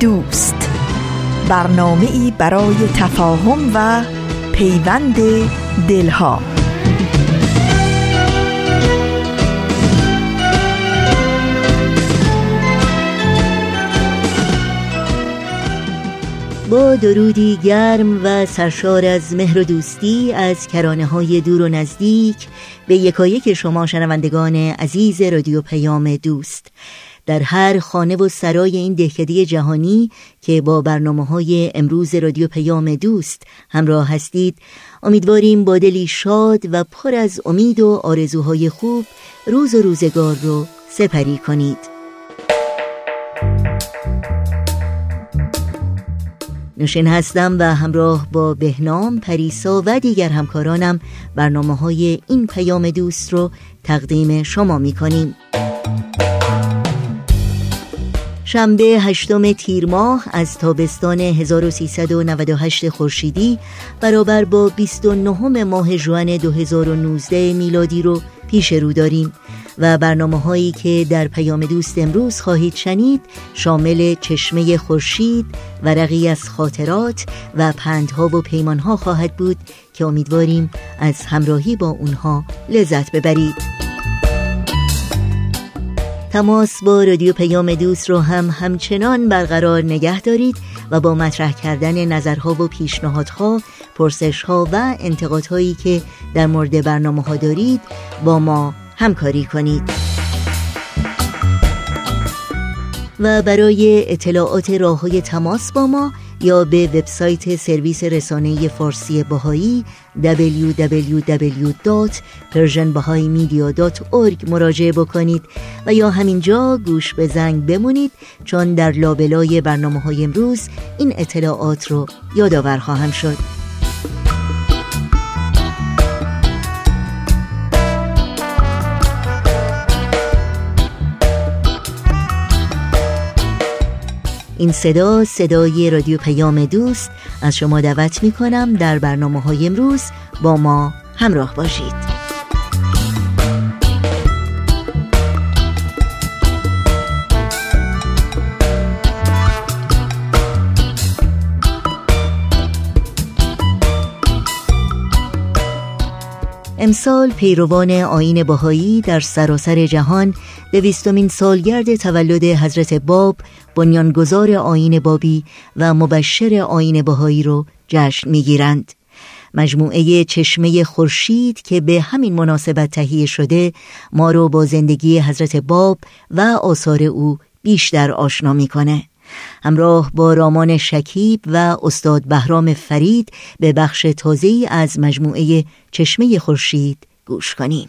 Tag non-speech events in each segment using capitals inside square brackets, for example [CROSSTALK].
دوست. برنامه ای برای تفاهم و پیوند دلها. با درودی گرم و سرشار از مهر و دوستی از کرانه های دور و نزدیک به یکایک شما شنوندگان عزیز رادیو پیام دوست. در هر خانه و سرای این دهکده جهانی که با برنامه های امروز رادیو پیام دوست همراه هستید امیدواریم با دلی شاد و پر از امید و آرزوهای خوب روز و روزگار رو سپری کنید. نوشین هستم و همراه با بهنام پریسا و دیگر همکارانم برنامه های این پیام دوست رو تقدیم شما می کنیم شنبه هشتم تیر ماه از تابستان 1398 خورشیدی برابر با 29 ماه جوان 2019 میلادی رو پیش رو داریم و برنامه هایی که در پیام دوست امروز خواهید شنید شامل چشمه خورشید ورقی از خاطرات و پندها و پیمانها خواهد بود که امیدواریم از همراهی با اونها لذت ببرید. تماس با رادیو پیام دوست رو هم همچنان برقرار نگه دارید و با مطرح کردن نظرها و پیشنهادها، پرسشها و انتقادهایی که در مورد برنامه ها دارید با ما همکاری کنید. و برای اطلاعات راه های تماس با ما یا به وبسایت سرویس رسانه فارسی باهایی www.persianbahaimedia.org مراجعه بکنید و یا همینجا گوش به زنگ بمونید چون در لابلای برنامه های امروز این اطلاعات رو یادآور خواهم شد. این صدا صدای رادیو پیام دوست. از شما دعوت می کنم در برنامه های امروز با ما همراه باشید. امسال پیروان آین بهایی در سراسر جهان دویستمین سالگرد تولد حضرت باب بنیانگذار آین بابی و مبشر آین بهایی رو جشن می‌گیرند. مجموعه چشمه خورشید که به همین مناسبت تهیه شده ما رو با زندگی حضرت باب و آثار او بیشتر آشنا می‌کنه. همراه با رامان شکیب و استاد بهرام فرید به بخش تازه‌ای از مجموعه چشمه خورشید گوش کنیم.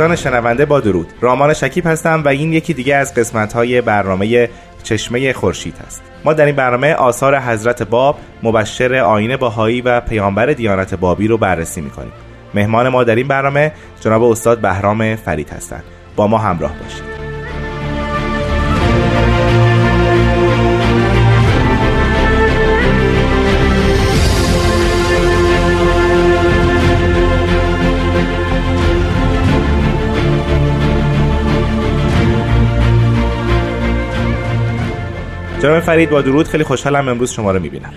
عزیزان شنونده با درود. رامان شکیب هستم و این یکی دیگه از قسمت های برنامه چشمه خورشید هست. ما در این برنامه آثار حضرت باب مبشر آین باهایی و پیامبر دیانت بابی رو بررسی می‌کنیم. مهمان ما در این برنامه جناب استاد بهرام فرید هستند با ما همراه باشید. جناب فرید با درود خیلی خوشحالم امروز شما رو می‌بینم.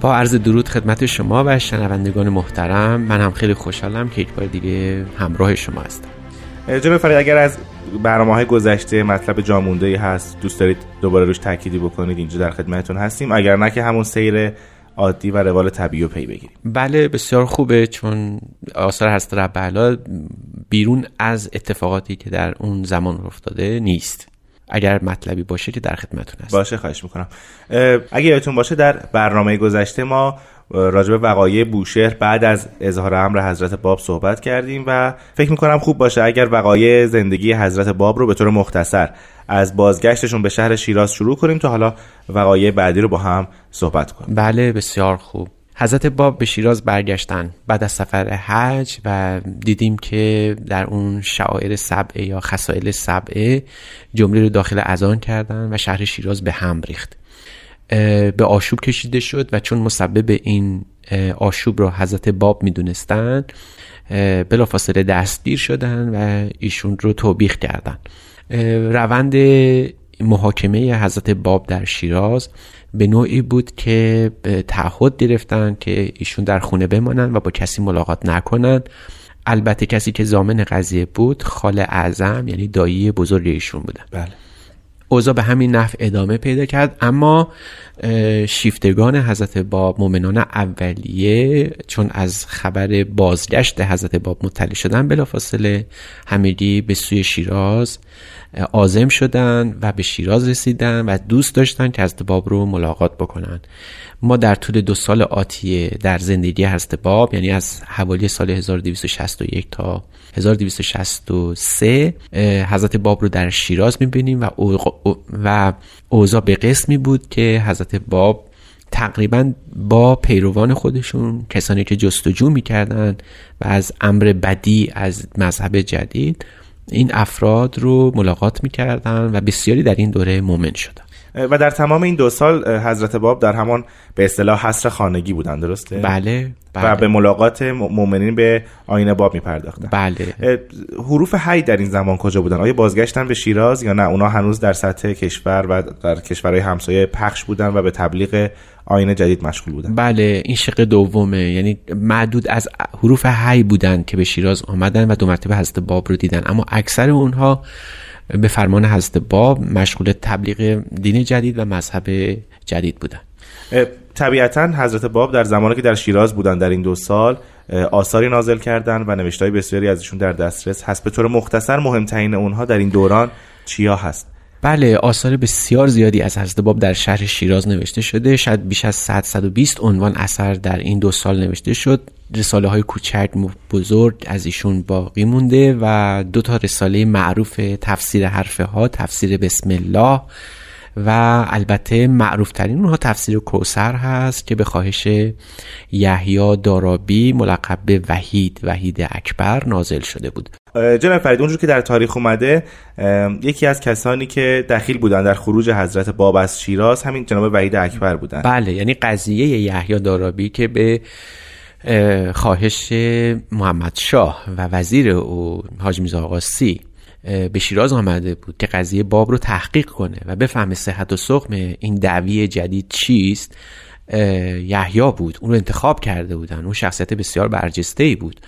با عرض درود خدمت شما و شنوندگان محترم من هم خیلی خوشحالم که یک بار دیگه همراه شما هستم. جناب فرید اگر از برنامه های گذشته مطلب جامونده ای هست دوست دارید دوباره روش تأکیدی بکنید اینجا در خدمتتون هستیم. اگر نه که همون سیر عادی و روال طبیعی پی بگیریم. بله بسیار خوبه چون آثار هست رب بیرون از اتفاقاتی که در اون زمان افتاده نیست. اگر مطلبی باشه که در خدمتتون هست باشه خواهش می‌کنم. اگه یادتون باشه در برنامه گذشته ما راجب وقایع بوشهر بعد از اظهار امر حضرت باب صحبت کردیم و فکر می‌کنم خوب باشه اگر وقایع زندگی حضرت باب رو به طور مختصر از بازگشتشون به شهر شیراز شروع کنیم تا حالا وقایع بعدی رو با هم صحبت کنیم. بله بسیار خوب. حضرت باب به شیراز برگشتن بعد از سفر حج و دیدیم که در اون شعائر سبعه یا خسائل سبعه جمله رو داخل اذان کردن و شهر شیراز به هم ریخت. به آشوب کشیده شد و چون مسبب این آشوب رو حضرت باب می‌دونستن بلافاصله دستگیر شدن و ایشون رو توبیخ کردن. روند محاکمه حضرت باب در شیراز به نوعی بود که تعهد گرفتن که ایشون در خونه بمانن و با کسی ملاقات نکنن. البته کسی که زامن قضیه بود خال اعظم یعنی دایی بزرگ ایشون بودن. بله. اوضاع به همین نفع ادامه پیدا کرد. اما شیفتگان حضرت باب مؤمنان اولیه چون از خبر بازگشت حضرت باب مطلع شدن بلافاصله همگی به سوی شیراز آزم شدن و به شیراز رسیدن و دوست داشتن که حضرت باب رو ملاقات بکنن. ما در طول دو سال آتیه در زندگی حضرت باب یعنی از حوالی سال 1261 تا 1263 حضرت باب رو در شیراز می‌بینیم و, و به قسمی بود که حضرت باب تقریبا با پیروان خودشون کسانی که جستجو می‌کردن و از امر بدی از مذهب جدید این افراد رو ملاقات می‌کردن و بسیاری در این دوره مومن شدن. و در تمام این دو سال حضرت باب در همان به اصطلاح حصر خانگی بودن درسته؟ بله, بله. و به ملاقات مؤمنین به آینه باب می پرداختن بله حروف حی در این زمان کجا بودن؟ آیا بازگشتن به شیراز یا نه؟ اونا هنوز در سطح کشور و در کشورهای همسایه پخش بودن و به تبلیغ آینه جدید مشغول بودن. بله این شق دومه. یعنی معدود از حروف حی بودن که به شیراز آمدن و دو مرتبه حضرت باب رو دیدن. اما اکثر اونها به فرمان حضرت باب مشغول تبلیغ دین جدید و مذهب جدید بودن. طبیعتا حضرت باب در زمانی که در شیراز بودن در این دو سال آثاری نازل کردن و نوشتهای بسیاری ازشون در دسترس هست. به طور مختصر مهمترین اونها در این دوران چیا هست؟ بله آثار بسیار زیادی از حضرت باب در شهر شیراز نوشته شده. شاید بیش از 100 120 عنوان اثر در این دو سال نوشته شد. رساله های کوچک بزرگ از ایشون باقی مونده و دو تا رساله معروف تفسیر حرفه ها تفسیر بسم الله و البته معروف ترین اونها تفسیر کوسر هست که به خواهش یحیی دارابی ملقب به وحید وحید اکبر نازل شده بود. جناب فرید اونجور که در تاریخ اومده یکی از کسانی که دخیل بودن در خروج حضرت باب از شیراز همین جناب وحید اکبر بودن. بله یعنی قضیه یحیی دارابی که به خواهش محمد شاه و وزیر او حاج میرزا آقاسی به شیراز آمده بود که قضیه باب رو تحقیق کنه و بفهمه صحت و سقم این دعوی جدید چیست. یحیی بود اون رو انتخاب کرده بودن. اون شخصیت بسیار برجسته ای بود.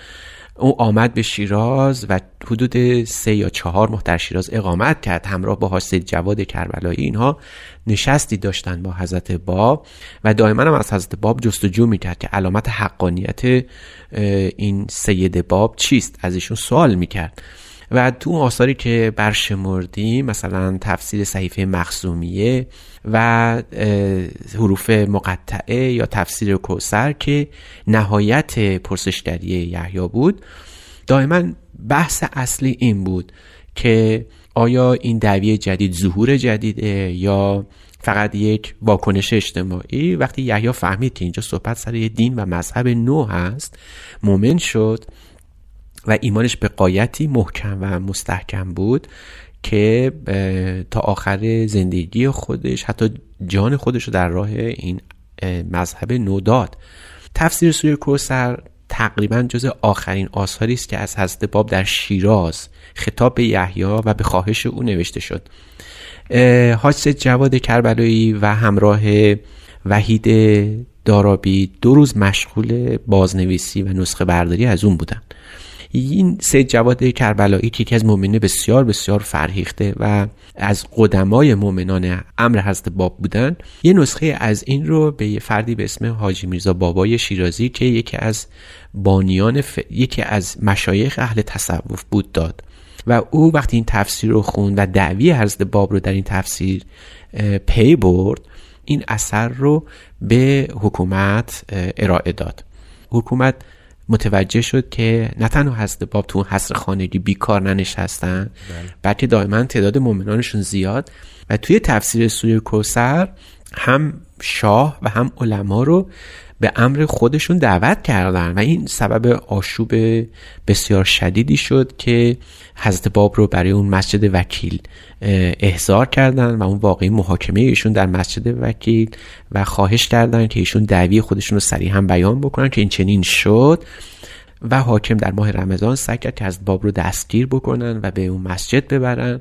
او آمد به شیراز و حدود سه یا چهار ماه در شیراز اقامت کرد. همراه با سید جواد کربلایی اینها نشستی داشتن با حضرت باب و دائما هم از حضرت باب جستجو می‌کرد که علامت حقانیت این سید باب چیست. از ایشون سوال می‌کرد. و تو آثاری که برشمردیم مثلا تفسیر صحیفه مخزومیه و حروف مقطعه یا تفسیر کوسر که نهایت پرسشگری یحیی بود دائما بحث اصلی این بود که آیا این دعوی جدید ظهور جدیده یا فقط یک واکنش اجتماعی؟ وقتی یحیی فهمید که اینجا صحبت سر دین و مذهب نو هست مومن شد و ایمانش به قایتی محکم و مستحکم بود که تا آخر زندگی خودش حتی جان خودش رو در راه این مذهب نو داد تفسیر سوره کوسر تقریبا جز آخرین آثاری است که از حضرت باب در شیراز خطاب به یحیی و به خواهش او نوشته شد. حاج جواد کربلایی و همراه وحید دارابی دو روز مشغول بازنویسی و نسخه برداری از اون بودن این سید جواد کربلایی که یکی از مؤمنین بسیار بسیار فرهیخته و از قدمای مؤمنان امر حضرت باب بودن. یه نسخه از این رو به فردی به اسم حاجی میرزا بابای شیرازی که یکی از بانیان یکی از مشایخ اهل تصوف بود داد. و او وقتی این تفسیر رو خوند و دعوی حضرت باب رو در این تفسیر پی برد این اثر رو به حکومت ارائه داد. حکومت متوجه شد که نه تنها حضرت باب تو حصر خانگی بیکار ننشستن بله. بلکه دائما تعداد مؤمنانشون زیاد و توی تفسیر سوره کوسر هم شاه و هم علما رو به امر خودشون دعوت کردن و این سبب آشوب بسیار شدیدی شد که حضرت باب رو برای اون مسجد وکیل احضار کردن و اون واقعی محاکمه ایشون در مسجد وکیل و خواهش کردن که ایشون دعوی خودشون رو سریع هم بیان بکنن که این چنین شد. و حاکم در ماه رمضان سعی کرد که از باب رو دستگیر بکنن و به اون مسجد ببرن.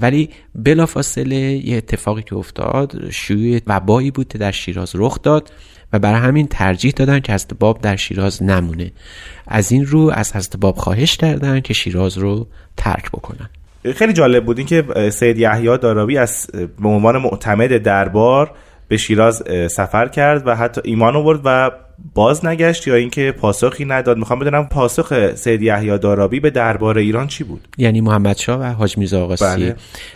ولی بلافاصله یه اتفاقی که افتاد شیوع وبایی بود که در شیراز رخ داد و برای همین ترجیح دادن که حضرت باب در شیراز نمونه. از این رو از حضرت باب خواهش کردن که شیراز رو ترک بکنن. خیلی جالب بود این که سید یحیی دارابی از به عنوان معتمد دربار به شیراز سفر کرد و حتی ایمان آورد و باز نگشت یا اینکه پاسخی نداد. می‌خوام بدونم پاسخ سید یحیی دارابی به دربار ایران چی بود؟ یعنی محمد شاه و حاج میرزا آقاسی.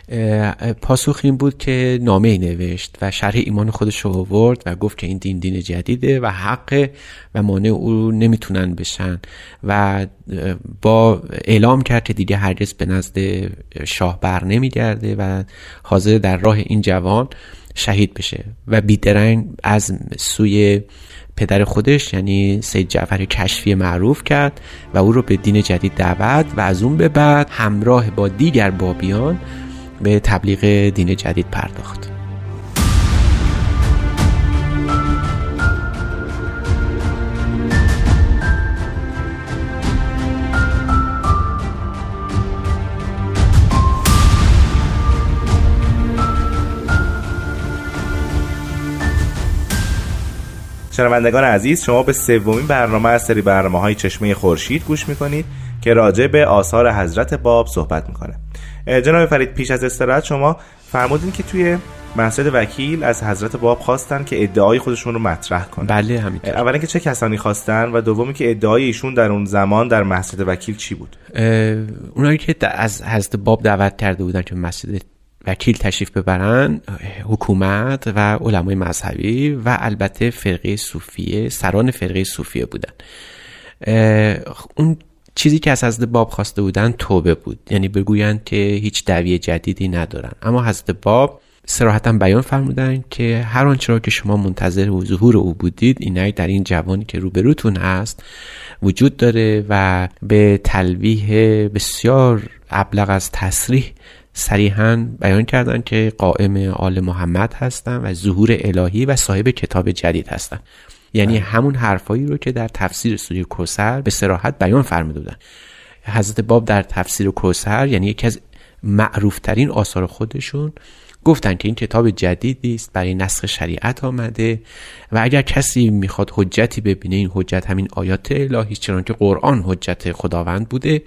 بله. پاسخ این بود که نامه ای نوشت و شرح ایمان خودش رو آورد و گفت که این دین دین جدیده و حق و مانع او نمی‌تونن بشن. و با اعلام کرد که دیگه هرگز به نزد شاه بر نمیگرده و حاضر در راه این جوان شهید بشه. و بیدرنگ از سوی پدر خودش یعنی سید جعفر کشفی معروف کرد و او رو به دین جدید دعوت و از اون به بعد همراه با دیگر بابیان به تبلیغ دین جدید پرداخت. شنوندگان عزیز شما به سومین برنامه از سری برنامه های چشمه خورشید گوش می‌کنید که راجع به آثار حضرت باب صحبت می‌کنه. جناب فرید پیش از استراحت شما فرمودین که توی مسجد وکیل از حضرت باب خواستن که ادعای خودشون رو مطرح کنن. بله همینطور. اولا که چه کسانی خواستن و دومی که ادعای ایشون در اون زمان در مسجد وکیل چی بود؟ اونایی که از حضرت باب دعوت کرده بودن که مسجد وکیل تشریف ببرن حکومت و علمای مذهبی و البته فرقه صوفیه سران فرقه صوفیه بودن. اون چیزی که از حضرت باب خواسته بودن توبه بود. یعنی بگویند که هیچ دعوی جدیدی ندارن. اما حضرت باب سراحتا بیان فرمودن که هر آنچه را که شما منتظر و ظهور او بودید اینک در این جوانی که روبروتون هست وجود داره و به تلویح بسیار ابلغ از تصریح صریحا بیان کردند که قائم آل محمد هستند و ظهور الهی و صاحب کتاب جدید هستند یعنی بله. همون حرفایی رو که در تفسیر سوره کوسر به سراحت بیان فرموده بودن حضرت باب در تفسیر کوسر یعنی یکی از معروفترین آثار خودشون گفتن که این کتاب جدیدی است برای نسخ شریعت آمده و اگر کسی می‌خواد حجتی ببینه این حجت همین آیات الهی چرا که قرآن حجت خداوند بوده.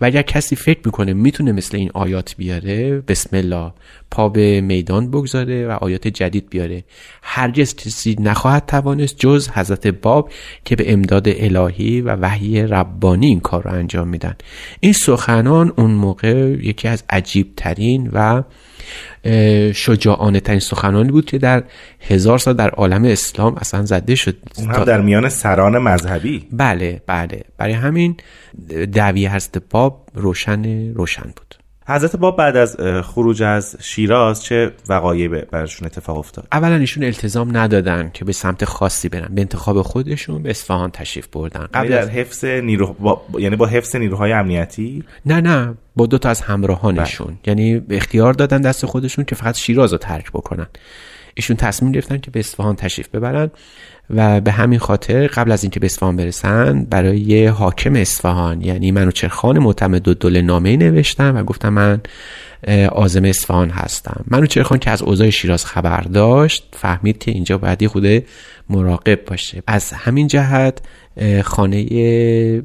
و اگر کسی فکر می‌کنه می‌تونه مثل این آیات بیاره بسم الله. پا به میدان بگذاره و آیات جدید بیاره. هرگز کسی نخواهد توانست جز حضرت باب که به امداد الهی و وحی ربانی این کار رو انجام میدن. این سخنان اون موقع یکی از عجیب ترین و شجاعانه ترین سخنانی بود که در هزار سال در عالم اسلام اصلا زده شد. اون هم در میان سران مذهبی. بله بله. برای همین دعوی هست باب روشن روشن بود. حضرت باب بعد از خروج از شیراز چه وقایعی برشون اتفاق افتاد؟ اولا ایشون التزام ندادن که به سمت خاصی برن. به انتخاب خودشون به اصفهان تشریف بردن. قبل یعنی در حفظ نیرو با... یعنی با حفظ نیروهای امنیتی؟ نه نه با دو تا از همراهانشون. بله. یعنی اختیار دادن دست خودشون که فقط شیراز رو ترک بکنن. ایشون تصمیم گرفتن که به اصفهان تشریف ببرن و به همین خاطر قبل از اینکه به اصفهان برسن برای حاکم اصفهان یعنی منوچرخان معتمد و دل نامه نوشتم و گفتم من آزم اصفهان هستم. منوچرخان که از اوضاع شیراز خبر داشت فهمید که اینجا باید خود مراقب باشه. از همین جهت خانه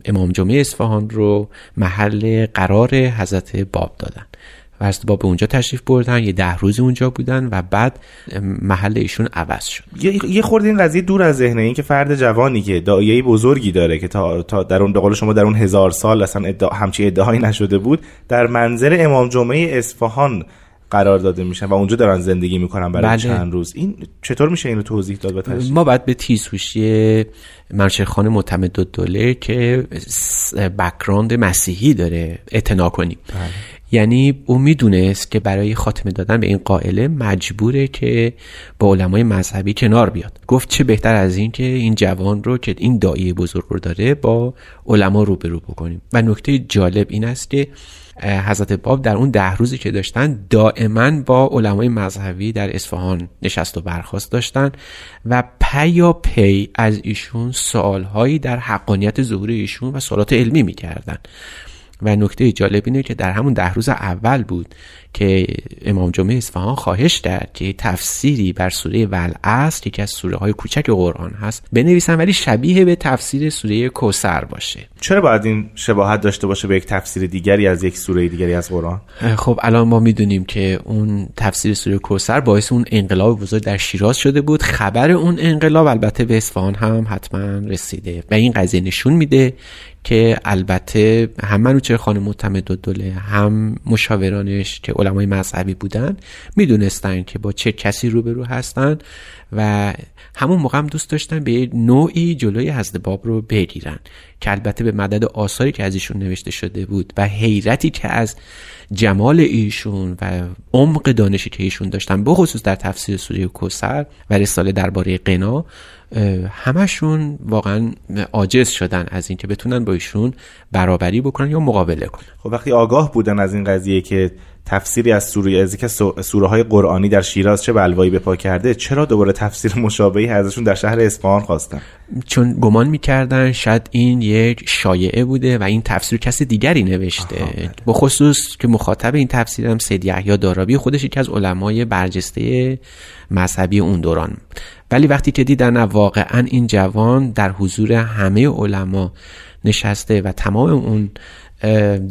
امام جمعه اصفهان رو محل قرار حضرت باب دادن. و حضرت باب به اونجا تشریف بردن یه ده روزی اونجا بودن و بعد محل ایشون عوض شد. یه خورده این قضیه دور از ذهنه. این که فرد جوانی که دایه بزرگی داره که تا, تا در اون قول شما در اون هزار سال اصلا ادعا همچی ادعایی نشده بود در منظر امام جمعه اصفهان قرار داده میشن و اونجا دارن زندگی می‌کنن برای بله. چند روز. این چطور میشه اینو توضیح داد ما بعد به تیزهوشی خانه معتمد دوله که بکراند مسیحی داره اعتنا کنیم. بله. یعنی او می‌دونست که برای خاتمه دادن به این قائله مجبوره که با علمای مذهبی کنار بیاد. گفت چه بهتر از این که این جوان رو که این دایی بزرگ رو داره با علما روبرو بکنیم. و نکته جالب این است که حضرت باب در اون ده روزی که داشتن دائما با علمای مذهبی در اصفهان نشست و برخواست داشتن و پیا پی از ایشون سوالهایی در حقانیت ظهور ایشون و سوالات علمی می‌کردن. و نکته جالب اینه که در همون ده روز اول بود که امام جمعه اصفهان خواهش کرد که تفسیری بر سوره ولعصر یکی از سوره های کوچک قرآن هست بنویسن ولی شبیه به تفسیر سوره کوسر باشه. چرا باید این شباهت داشته باشه به یک تفسیر دیگری از یک سوره دیگری از قرآن؟ خب الان ما می‌دونیم که اون تفسیر سوره کوسر باعث اون انقلاب بزرگ در شیراز شده بود. خبر اون انقلاب البته به اصفهان هم حتما رسیده و این قضیه نشون میده که البته هم منوچه خانه معتمد و دوله هم مشاورانش که علمای مذهبی بودن می‌دونستن که با چه کسی روبرو هستن. و همون موقع هم دوست داشتن به نوعی جلوی حضرت باب رو بگیرن که البته به مدد آثاری که از ایشون نوشته شده بود و حیرتی که از جمال ایشون و عمق دانشی که ایشون داشتن بخصوص در تفسیر سوره کوسر و رساله درباره قنا همشون واقعا عاجز شدن از اینکه بتونن با ایشون برابری بکنن یا مقابله کنن. خب وقتی آگاه بودن از این قضیه که تفسیری از سوره از که سوره های قرآنی در شیراز چه بلوایی به پا کرده چرا دوباره تفسیر مشابهی ازشون در شهر اصفهان خواستن؟ چون گمان می‌کردن شاید این یک شایعه بوده و این تفسیر کسی دیگری نوشته. به خصوص که مخاطب این تفسیر هم سید یحیی دارابی خودش یکی از علمای برجسته مذهبی اون دوران. ولی وقتی که دیدن واقعا این جوان در حضور همه علما نشسته و تمام اون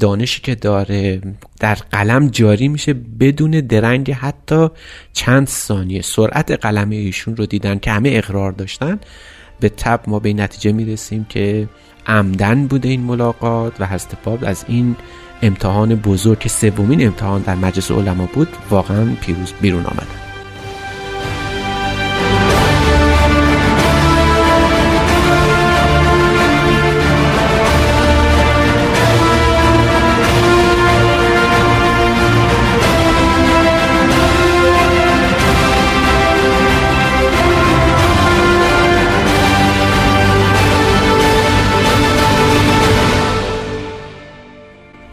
دانشی که داره در قلم جاری میشه بدون درنگ حتی چند ثانیه. سرعت قلم ایشون رو دیدن که همه اقرار داشتن به تب ما به این نتیجه می‌رسیم که عمدن بوده این ملاقات و حضرت باب از این امتحان بزرگ سومین امتحان در مجلس علما بود واقعا پیروز بیرون آمدن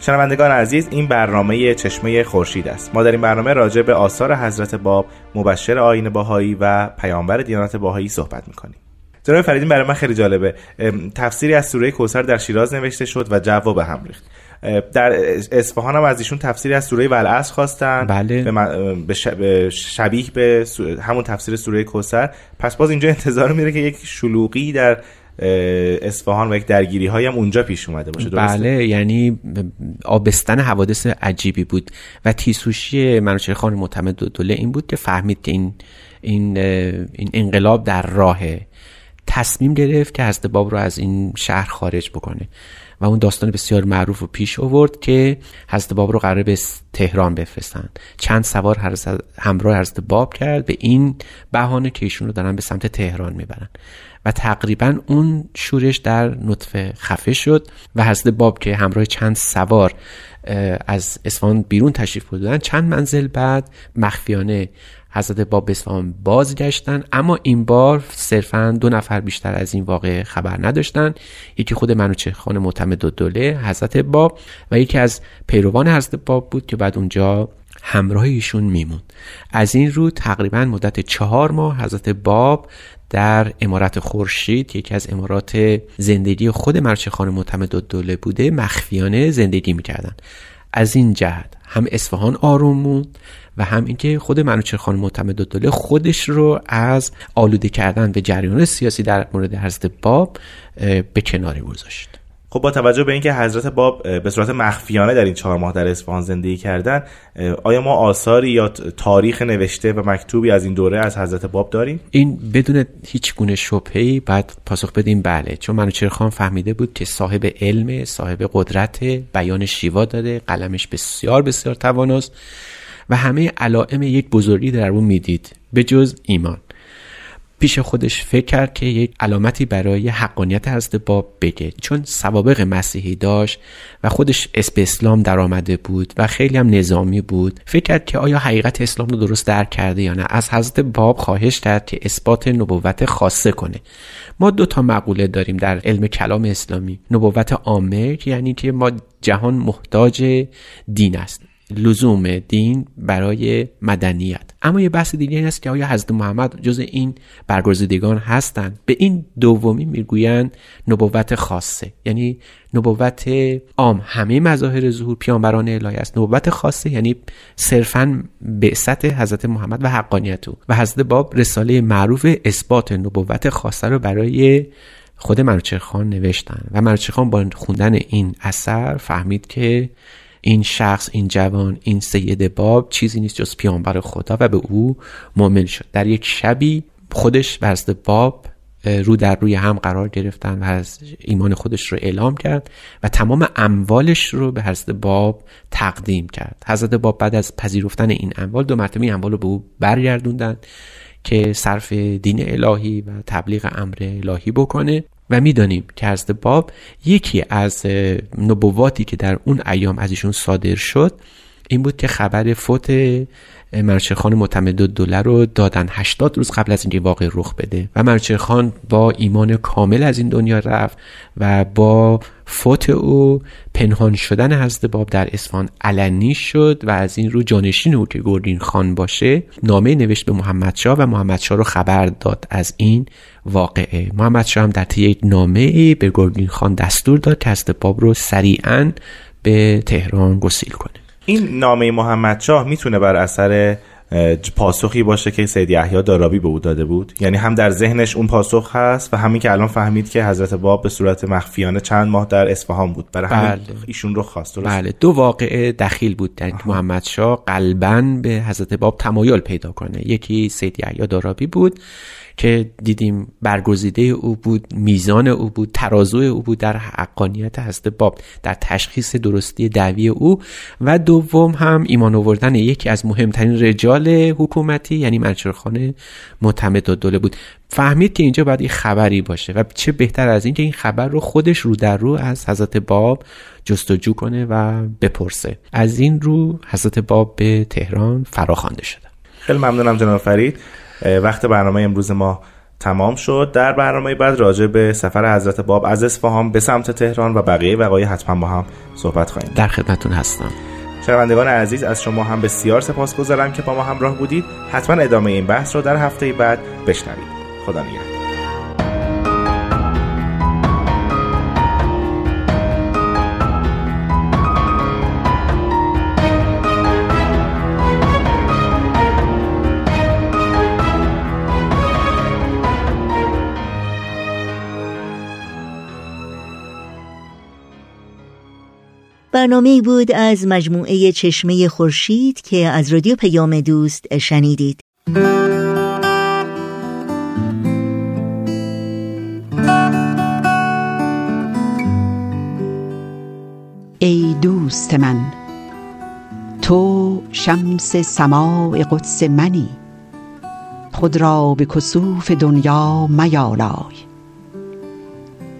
شنوندگان عزیز این برنامه چشمه خورشید است. ما در این برنامه راجع به آثار حضرت باب مبشر آین باهایی و پیامبر دیانت باهایی صحبت می‌کنیم. جناب فریدین برای من خیلی جالبه. تفسیری از سوره کوسر در شیراز نوشته شد و جواب هم ریخت. در اصفهان هم از ایشون تفسیری از سوره ولعصر خواستن. بله. به, شبیه به همون تفسیر سوره کوسر پس باز اینجا [LAUGHS] انتظار میره که یک شلوغی در اصفهان و یک درگیری های هم اونجا پیش اومده باشه درسته؟ بله یعنی آبستن حوادث عجیبی بود و تیسوشی منوچهر خان معتمد دوله این بود که فهمید که این این این انقلاب در راه تصمیم گرفت که حضرت باب رو از این شهر خارج بکنه و اون داستان بسیار معروف رو پیش آورد که حضرت باب رو قرار به تهران بفرستن چند سوار همراه حضرت باب کرد به این بهانه که ایشون رو دارن به سمت تهران می‌برن و تقریبا اون شورش در نطفه خفه شد و حضرت باب که همراه چند سوار از اصفهان بیرون تشریف بردن چند منزل بعد مخفیانه حضرت باب اصفهان بازگشتن. اما این بار صرفا دو نفر بیشتر از این واقع خبر نداشتن. یکی خود منوچه خان معتمد دوله حضرت باب و یکی از پیروان حضرت باب بود که بعد اونجا همراه ایشون میمون. از این رو تقریبا مدت چهار ماه حضرت باب در امارت خورشید یکی از امارات زندگی خود مرچه خان معتمد دوله بوده مخفیانه زندگی می‌کردن از این جهت هم اصفهان آروم موند و هم اینکه خود منوچهر خان معتمد دوله خودش رو از آلوده کردن به جریان سیاسی در مورد حضرت باب به کناری گذاشت. خب با توجه به اینکه حضرت باب به صورت مخفیانه در این چهار ماه در اصفهان زندگی کردن آیا ما آثاری یا تاریخ نوشته و مکتوبی از این دوره از حضرت باب داریم؟ این بدون هیچ گونه شبهه‌ای بعد پاسخ بدیم بله. چون منوچهر خان فهمیده بود که صاحب علم صاحب قدرت بیان شیوا داره قلمش بسیار بسیار تواناست و همه علائم یک بزرگی در اون می‌دید به جز ایمان. پیش خودش فکر کرد که یک علامتی برای حقانیت حضرت باب بگه چون سوابق مسیحی داشت و خودش اسم اسلام در آمده بود و خیلی هم نظامی بود. فکر کرد که آیا حقیقت اسلام رو درست درک کرده یا نه. از حضرت باب خواهش کرد که اثبات نبوت خاصه کنه. ما دو تا مقوله داریم در علم کلام اسلامی. نبوت عامه یعنی که ما جهان محتاج دین است. لزوم دین برای مدنیت. اما یه بحث دیگه این است که آیا حضرت محمد جز این برگزیدگان هستند؟ به این دومی می‌گویند نبوت خاصه. یعنی نبوت عام. همه مظاهر ظهور پیامبران الهی است. نبوت خاصه یعنی صرفا بعثت حضرت محمد و حقانیت او. و حضرت باب رساله معروف اثبات نبوت خاصه رو برای خود خان نوشتن. و خان با خوندن این اثر فهمید که این شخص این جوان این سید باب چیزی نیست جز پیانبر خدا و به او مؤمن شد. در یک شبی خودش و حضرت باب رو در روی هم قرار گرفتن و از ایمان خودش رو اعلام کرد و تمام اموالش رو به حضرت باب تقدیم کرد. حضرت باب بعد از پذیرفتن این اموال دو مرتبه این اموال رو به او برگردوندن که صرف دین الهی و تبلیغ امر الهی بکنه. و می‌دانیم که حضرت باب یکی از نبواتی که در اون ایام از ایشون صادر شد این بود که خبر فوت مرچه خان معتمد دوله رو دادن 80 روز قبل از اینکه واقع رخ بده و مرچه خان با ایمان کامل از این دنیا رفت و با فوت او پنهان شدن حضرت باب در اصفهان علنی شد و از این رو جانشین او که گردین خان باشه نامه نوشت به محمد شاه و محمد شاه رو خبر داد از این واقعه. محمد شاه هم در طی یک نامه به گردین خان دستور داد که حضرت باب رو سریعا به تهران گسیل کنه. این نامه محمد شاه می‌تونه بر اثر پاسخی باشه که سید یحیی دارابی به او داده بود؟ یعنی هم در ذهنش اون پاسخ هست و همین که الان فهمید که حضرت باب به صورت مخفیانه چند ماه در اصفهان بود. برای همین بله. ایشون رو خواست بله. دو واقعه دخیل بود در محمد شاه. قلبا به حضرت باب تمایل پیدا کنه. یکی سید یحیی دارابی بود. که دیدیم برگزیده او بود میزان او بود ترازو او بود در حقانیت هست باب در تشخیص درستی دعوی او. و دوم هم ایمان آوردن یکی از مهمترین رجال حکومتی یعنی منشورخانه معتمد دوله بود. فهمید که اینجا باید این خبری باشه و چه بهتر از این که این خبر رو خودش رو در رو از حضرت باب جستجو کنه و بپرسه. از این رو حضرت باب به تهران فراخوانده شده. خیلی ممنونم جناب فرید. وقت برنامه امروز ما تمام شد. در برنامه بعد راجع به سفر حضرت باب از اصفهان به سمت تهران و بقیه وقایع حتما با هم صحبت خواهیم در خدمتتون هستم. شنوندگان عزیز از شما هم بسیار سپاسگزارم که با ما همراه بودید. حتما ادامه این بحث رو در هفته بعد بشنوید. خدا نگهدار. برنامه بود از مجموعه چشمه خورشید که از رادیو پیام دوست شنیدید. ای دوست من تو شمس سماع قدس منی خود را به کسوف دنیا میالای.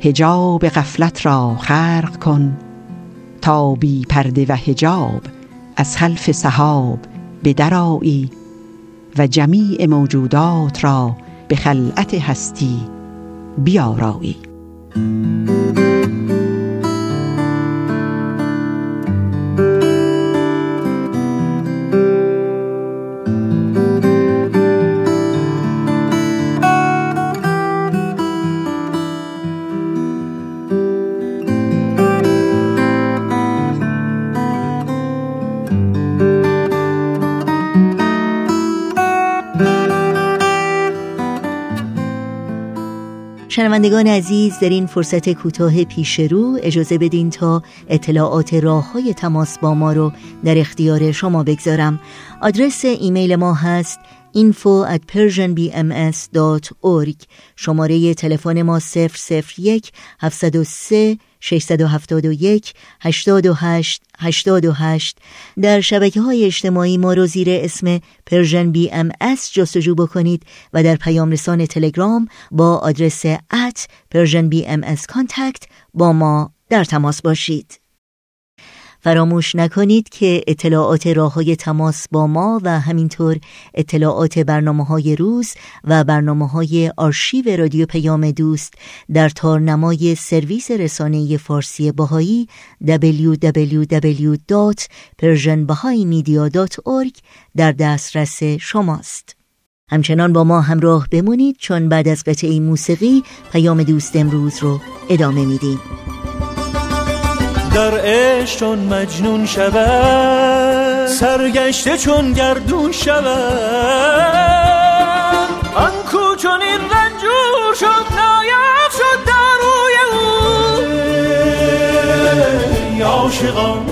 هجاب غفلت را خرق کن تا بی پرده و حجاب از خلف صحاب به درایی و جمیع موجودات را به خلعت هستی بیارایی. شنوندگان عزیز در این فرصت کوتاه پیش رو اجازه بدین تا اطلاعات راه های تماس با ما رو در اختیار شما بگذارم. آدرس ایمیل ما هست info at persianbms.org شماره تلفن ما 001 703 671 828 828 در شبکه های اجتماعی ما رو زیر اسم Persian BM جستجو بکنید و در پیام رسان تلگرام با آدرس at Persian BM با ما در تماس باشید. فراموش نکنید که اطلاعات راه های تماس با ما و همینطور اطلاعات برنامه های روز و برنامه های آرشیو رادیو پیام دوست در تارنمای سرویس رسانه فارسی بهایی www.persianbahaimedia.org در دسترس شماست. همچنان با ما همراه بمونید چون بعد از قطعه موسیقی پیام دوست امروز رو ادامه میدیم. در عشق چون مجنون شود سرگشته چون گردون شود. آن چون این رنجور شد نایب شد در روی او. عاشقان.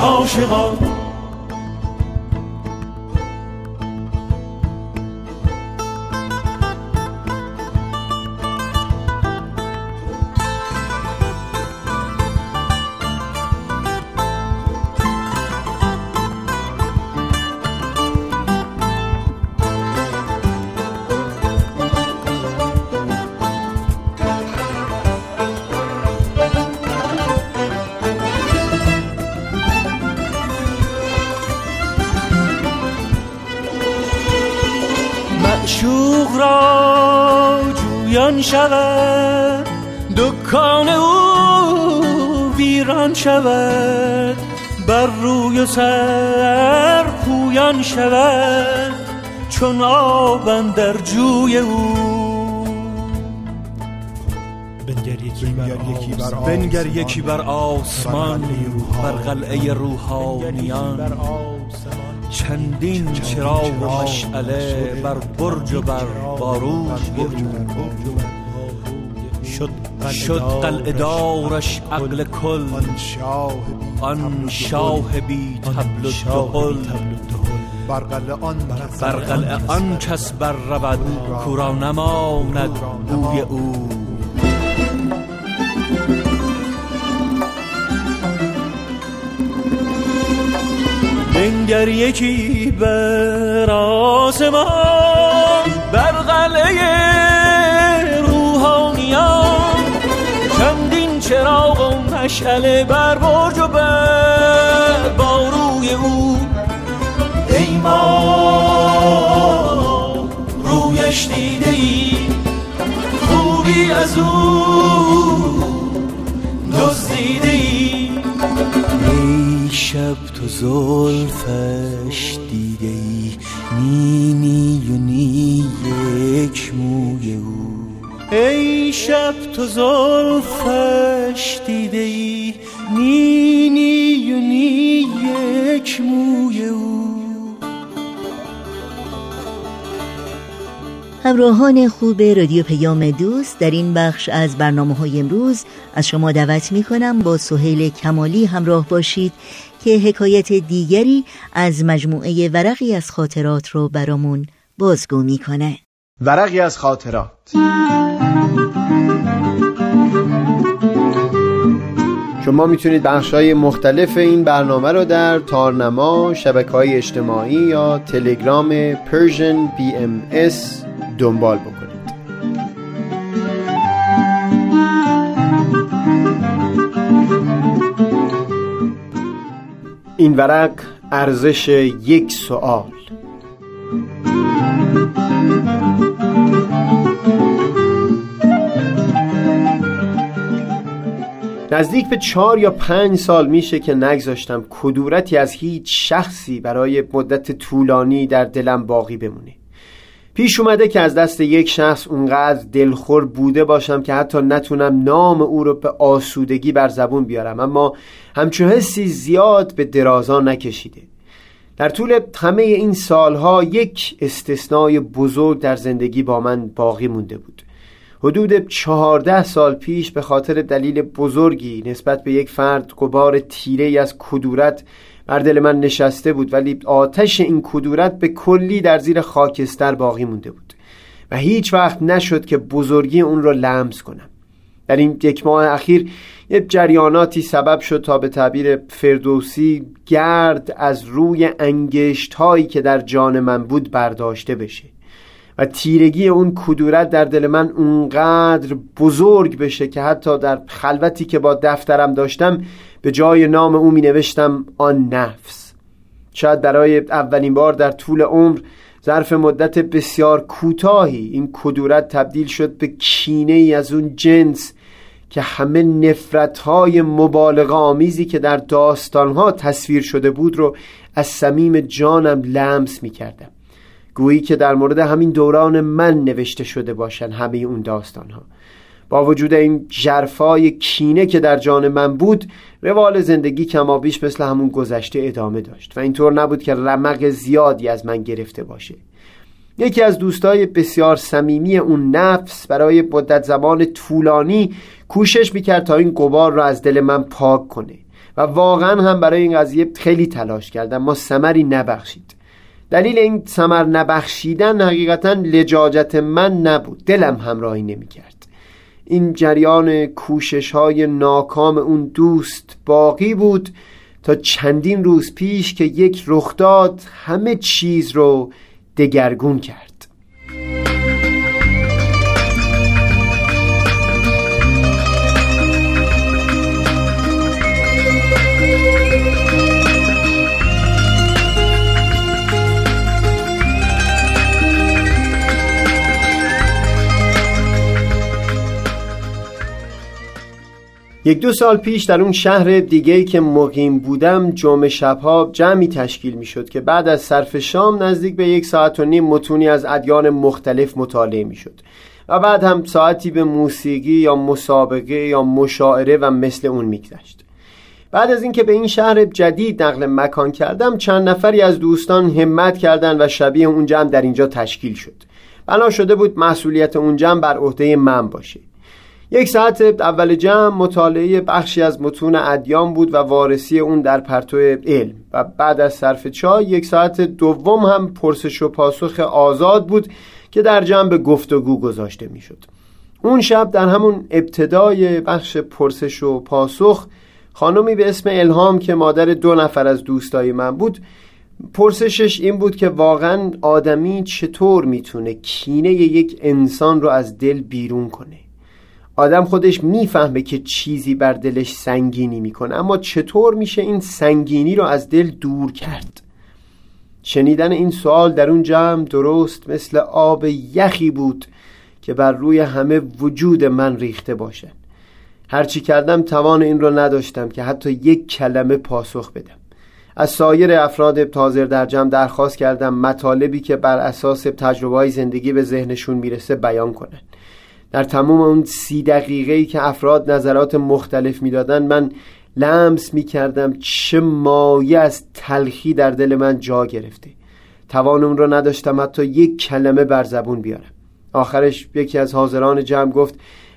عاشقان. شود. دکان او ویران شود. بر روی سر پویان شود. چون آبم در جوی او. بنگر یکی بر آسمان. بر قلعه روحانیان. چندین چراغ و مشعله بر برج و بر باروش شد قلعه دارش عقل کل. آن شاه بی تبل و بر قلعه آن کس بر رود کورا نماند بوی او. بنگر یکی بر آسمان مشعله بر برج و بر باروی او. ای ما رویش دیده ای خوبی از او دزدیده ای ای شب تو زلفش دیده ای نی نی و نی یک موی او. ای شب تو زلفش همراهان خوب رادیو پیام دوست در این بخش از برنامه های امروز از شما دعوت می کنم با سهیل کمالی همراه باشید که حکایت دیگری از مجموعه ورقی از خاطرات رو برامون بازگو می‌کنه. ورقی از خاطرات. شما می‌تونید بخش های مختلف این برنامه رو در تارنما شبکه های اجتماعی یا تلگرام Persian BMS دنبال بکنید. این ورق ارزش یک سوال. نزدیک به چهار یا پنج سال میشه که نگذاشتم کدورتی از هیچ شخصی برای مدت طولانی در دلم باقی بمونه. پیش اومده که از دست یک شخص اونقدر دلخور بوده باشم که حتی نتونم نام او رو به آسودگی بر زبون بیارم. اما همچون حسی زیاد به درازا نکشیده. در طول همه این سالها یک استثنای بزرگ در زندگی با من باقی مونده بود. حدود چهارده سال پیش به خاطر دلیل بزرگی نسبت به یک فرد قبار تیره از کدورت بر دل من نشسته بود ولی آتش این کدورت به کلی در زیر خاکستر باقی مونده بود و هیچ وقت نشد که بزرگی اون رو لمس کنم. در این یک ماه اخیر یه جریاناتی سبب شد تا به تعبیر فردوسی گرد از روی انگشت هایی که در جان من بود برداشته بشه. و تیرگی اون کدورت در دل من اونقدر بزرگ بشه که حتی در خلوتی که با دفترم داشتم به جای نام او می نوشتم آن نفس. شاید برای اولین بار در طول عمر ظرف مدت بسیار کوتاهی این کدورت تبدیل شد به کینه ای از اون جنس که همه نفرت های مبالغه آمیزی که در داستان ها تصویر شده بود رو از صمیم جانم لمس می کردم گویی که در مورد همین دوران من نوشته شده باشن همه اون داستان ها با وجود این جرفای کینه که در جان من بود روال زندگی کمابیش مثل همون گذشته ادامه داشت و اینطور نبود که رمق زیادی از من گرفته باشه. یکی از دوستای بسیار صمیمی اون نفس برای مدت زمان طولانی کوشش می‌کرد تا این قبار را از دل من پاک کنه و واقعا هم برای این قضیه خیلی تلاش کرد اما سمری نبخشید. دلیل این سمر نبخشیدن حقیقتا لجاجت من نبود. دلم همراهی نمی‌کرد. این جریان کوشش های ناکام اون دوست باقی بود تا چندین روز پیش که یک رخداد همه چیز رو دگرگون کرد. یک دو سال پیش در اون شهر دیگه که مقیم بودم جمعه شبها جمعی تشکیل می شد که بعد از صرف شام نزدیک به یک ساعت و نیم متونی از ادیان مختلف مطالعه می شد و بعد هم ساعتی به موسیقی یا مسابقه یا مشاعره و مثل اون میگذشت. بعد از اینکه به این شهر جدید نقل مکان کردم چند نفری از دوستان همت کردند و شبیه اون جمع در اینجا تشکیل شد. بنا شده بود مسئولیت اون جمع بر عهده من باشه. یک ساعت اول جمع مطالعه بخشی از متون ادیان بود و وارسی اون در پرتو علم و بعد از صرف چای یک ساعت دوم هم پرسش و پاسخ آزاد بود که در جمع به گفتگو گذاشته می‌شد. اون شب در همون ابتدای بخش پرسش و پاسخ خانمی به اسم الهام که مادر دو نفر از دوستای من بود پرسشش این بود که واقعا آدمی چطور می‌تونه کینه یک انسان رو از دل بیرون کنه آدم خودش می‌فهمه که چیزی بر دلش سنگینی می‌کنه. اما چطور میشه این سنگینی رو از دل دور کرد؟ شنیدن این سوال در اون جمع درست مثل آب یخی بود که بر روی همه وجود من ریخته باشه هرچی کردم توان این رو نداشتم که حتی یک کلمه پاسخ بدم. از سایر افراد تازر در جمع درخواست کردم مطالبی که بر اساس تجربه زندگی به ذهنشون می‌رسه بیان کنن در تمام اون سی دقیقه ای که افراد نظرات مختلف می‌دادن من لمس می کردم چه مایه از تلخی در دل من جا گرفته. توان اون رو نداشتم حتی یک کلمه بر زبون بیارم. آخرش یکی از حاضران جمع گفت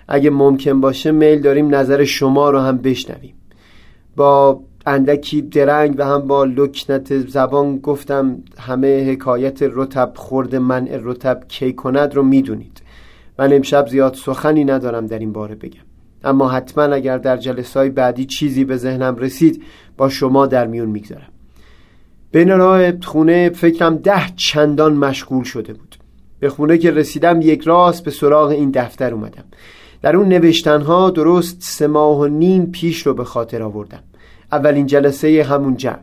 اگه ممکن باشه میل داریم نظر شما رو هم بشنویم. با اندکی درنگ و هم با لکنت زبان گفتم همه حکایت رتب خورد منع رتب کی کند رو می‌دونید. من امشب زیاد سخنی ندارم در این باره بگم. اما حتما اگر در جلسای بعدی چیزی به ذهنم رسید با شما در میون می‌گذارم. بین راه خونه فکرم ده چندان مشغول شده بود. به خونه که رسیدم یک راست به سراغ این دفتر اومدم. در اون نوشتنها درست سه ماه و نیم پیش رو به خاطر آوردم. اولین جلسه همون جمع.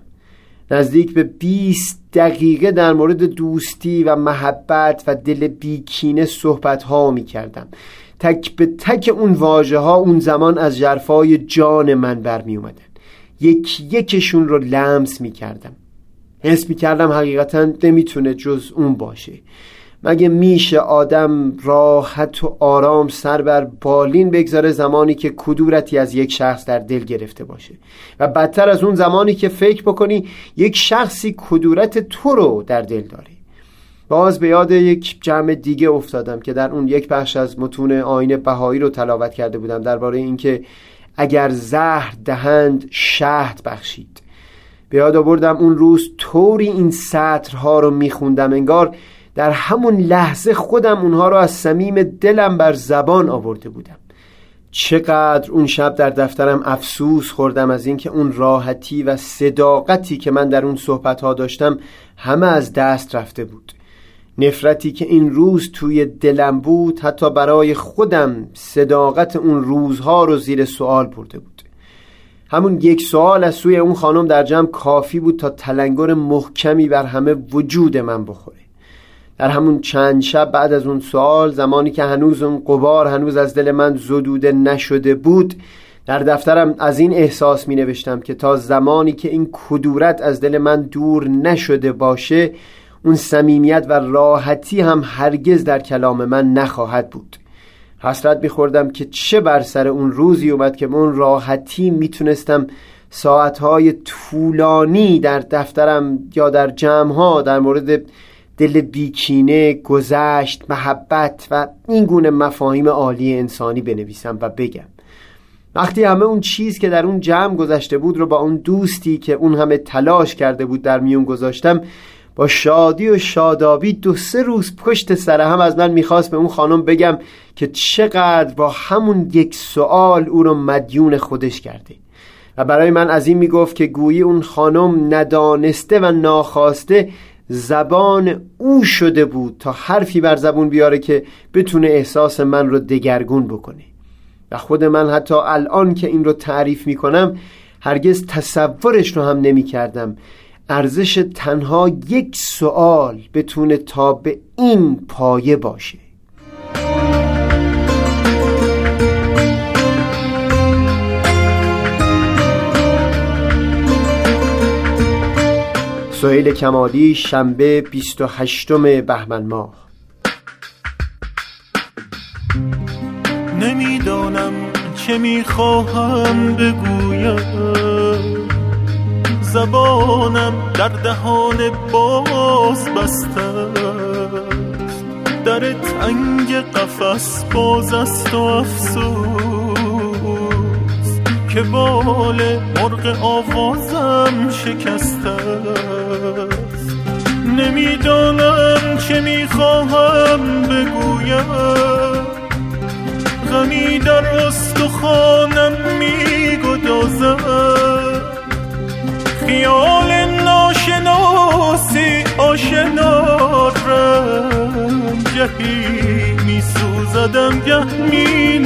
نزدیک به 20 دقیقه در مورد دوستی و محبت و دل بیکینه صحبت ها می کردم تک به تک اون واژه ها اون زمان از جرفای جان من برمی اومدن یک یکشون رو لمس می کردم حس می کردم حقیقتا نمی‌تونه جز اون باشه. مگه میشه آدم راحت و آرام سر بر بالین بگذاره زمانی که کدورتی از یک شخص در دل گرفته باشه؟ و بدتر از اون زمانی که فکر بکنی یک شخصی کدورت تو رو در دل داره. باز به یاد یک جمع دیگه افتادم که در اون یک بخش از متون آین بهایی رو تلاوت کرده بودم درباره اینکه اگر زهر دهند شهد بخشید. به یاد آوردم اون روز طوری این سطرها رو میخوندم انگار در همون لحظه خودم اونها رو از صمیم دلم بر زبان آورده بودم. چقدر اون شب در دفترم افسوس خوردم از اینکه اون راحتی و صداقتی که من در اون صحبت ها داشتم همه از دست رفته بود. نفرتی که این روز توی دلم بود حتی برای خودم صداقت اون روزها رو زیر سوال برده بود. همون یک سوال از سوی اون خانم در جمع کافی بود تا تلنگر محکمی بر همه وجود من بخوره. در همون چند شب بعد از اون سوال زمانی که هنوز اون قبار هنوز از دل من زدوده نشده بود در دفترم از این احساس می نوشتم که تا زمانی که این کدورت از دل من دور نشده باشه اون صمیمیت و راحتی هم هرگز در کلام من نخواهد بود. حسرت میخوردم که چه بر سر اون روزی اومد که اون راحتی می‌تونستم ساعتهای طولانی در دفترم یا در جمعها در مورد دل بیکینه، گذشت، محبت و این گونه مفاهیم عالی انسانی بنویسم و بگم. وقتی همه اون چیز که در اون جمع گذشته بود رو با اون دوستی که اون همه تلاش کرده بود در میون گذاشتم با شادی و شادابی دو سه روز پشت سر هم از من می‌خواست به اون خانم بگم که چقدر با همون یک سوال او رو مدیون خودش کرده. و برای من از این می‌گفت که گویی اون خانم ندانسته و ناخواسته زبان او شده بود تا حرفی بر زبون بیاره که بتونه احساس من رو دگرگون بکنه. و خود من حتی الان که این رو تعریف می‌کنم هرگز تصورش رو هم نمی کردم ارزش تنها یک سوال بتونه تا به این پایه باشه. سهیل کمالی شنبه 28 بهمن ماه. نمی‌دانم چه می‌خواهم بگویم. زبانم در دهان باز بسته در تنگ قفس باز است و افسوس که بال مرغ آوازم شکسته است. نمی‌دانم چه می‌خواهم بگویم. غمی در استخوانم میگدازم خیال ناشناسی آشنا رنجهی می سوزدم گه می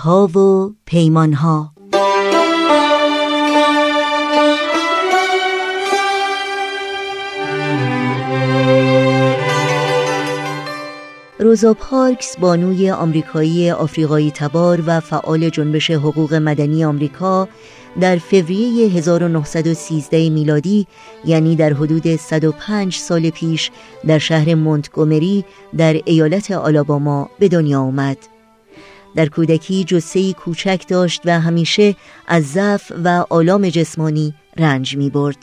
پندها و پیمانها روزا پارکس بانوی آمریکایی آفریقایی تبار و فعال جنبش حقوق مدنی آمریکا در فوریه 1913 میلادی یعنی در حدود 105 سال پیش در شهر مونتگومری در ایالت آلاباما به دنیا آمد. در کودکی جسهی کوچک داشت و همیشه از ضعف و آلام جسمانی رنج می برد.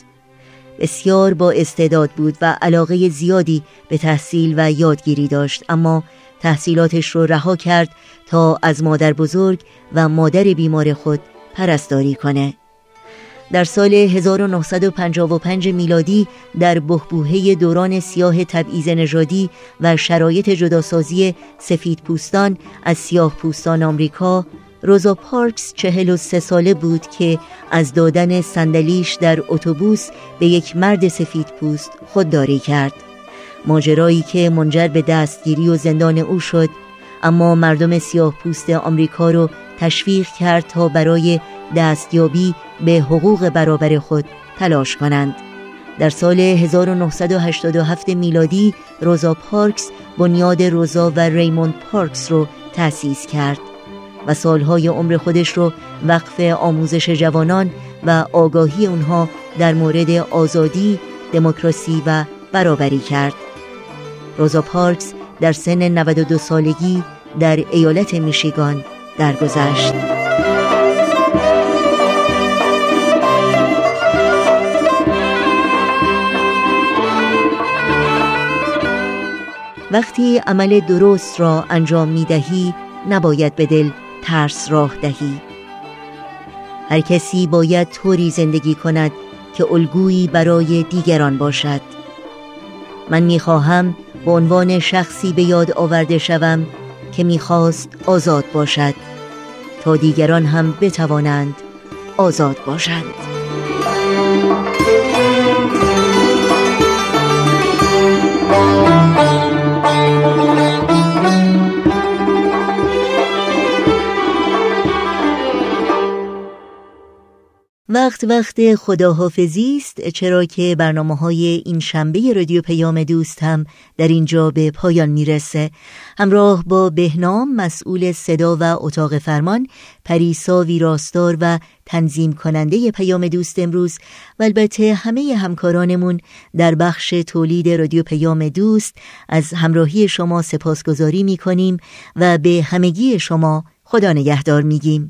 بسیار با استعداد بود و علاقه زیادی به تحصیل و یادگیری داشت اما تحصیلاتش رو رها کرد تا از مادر بزرگ و مادر بیمار خود پرستاری کنه در سال 1955 میلادی در بهبوهه دوران سیاه تبعیض نژادی و شرایط جداسازی سفید پوستان از سیاه پوستان آمریکا روزا پارکس چهل و سه ساله بود که از دادن صندلیش در اتوبوس به یک مرد سفید پوست خودداری کرد. ماجرایی که منجر به دستگیری و زندان او شد اما مردم سیاه پوست آمریکا رو تشویق کرد تا برای دستیابی به حقوق برابر خود تلاش کنند در سال 1987 میلادی روزا پارکس بنیاد روزا و ریموند پارکس رو تأسیس کرد و سالهای عمر خودش رو وقف آموزش جوانان و آگاهی اونها در مورد آزادی، دموکراسی و برابری کرد. روزا پارکس در سن 92 سالگی در ایالت میشیگان درگذشت. وقتی عمل درست را انجام می دهی نباید به دل ترس راه دهی هر کسی باید طوری زندگی کند که الگویی برای دیگران باشد من می‌خواهم به عنوان شخصی به یاد آورده شوم که می‌خواست آزاد باشد تا دیگران هم بتوانند آزاد باشند. وقت وقت خداحافظی است چرا که برنامه های این شنبه رادیو پیام دوست هم در اینجا به پایان می‌رسه. همراه با بهنام مسئول صدا و اتاق فرمان پریسا ویراستار و تنظیم کننده پیام دوست امروز. و البته همه همکارانمون در بخش تولید رادیو پیام دوست از همراهی شما سپاسگزاری می کنیم و به همگی شما خدا نگهدار میگیم.